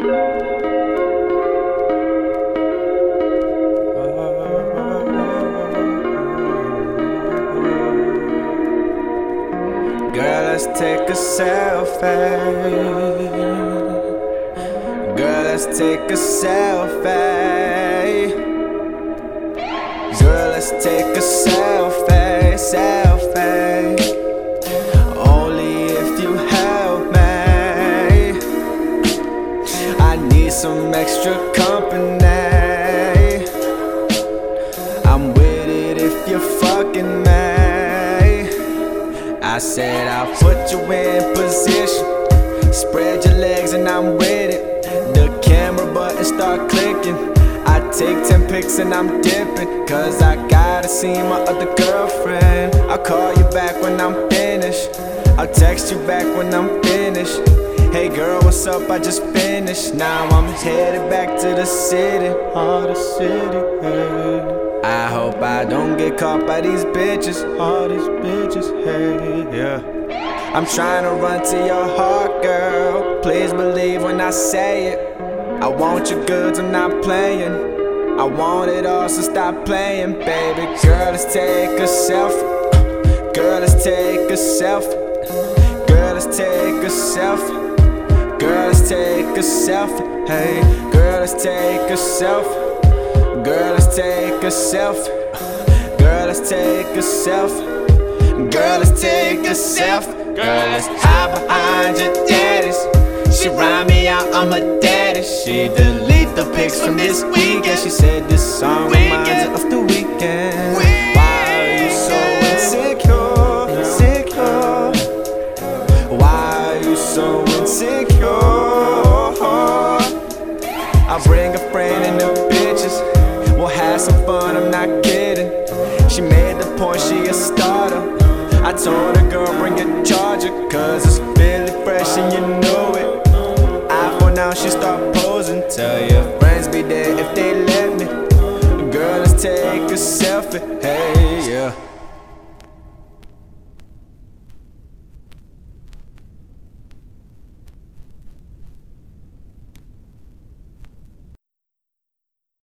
Girl, let's take a selfie. Girl, let's take a selfie. Girl, let's take a selfie, selfie. Some extra company. I'm with it if you're fucking me. I said I'll put you in position. Spread your legs and I'm with it. The camera button start clicking. I take 10 pics and I'm dipping. Cause I gotta see my other girlfriend. I'll call you back when I'm finished. I'll text you back when I'm finished. Up? I just finished. Now I'm headed back to the city. Oh, the city. Hey. I hope I don't get caught by these bitches. All these bitches, hey, yeah. I'm trying to run to your heart, girl. Please believe when I say it. I want your goods, I'm not playing. I want it all, so stop playing, baby. Girl, let's take a selfie. Girl, let's take a selfie. Girl, let's take a selfie. Let's take a selfie. Hey, girl, let's take a selfie. Girl, let's take a selfie. Girl, let's take a selfie. Girl, let's take a selfie. Girl, let's hide behind your daddies. She rhyme me out, I'm a daddy. She delete the pics from this weekend. She said this song reminds her of the weekend. I bring a friend and the bitches. We'll have some fun, I'm not kidding. She made the point, she a starter. I told her, girl, bring a charger, cause it's really fresh and you know it. iPhone now, she start posing. Tell your friends be there if they let me. Girl, let's take a selfie. Hey, yeah.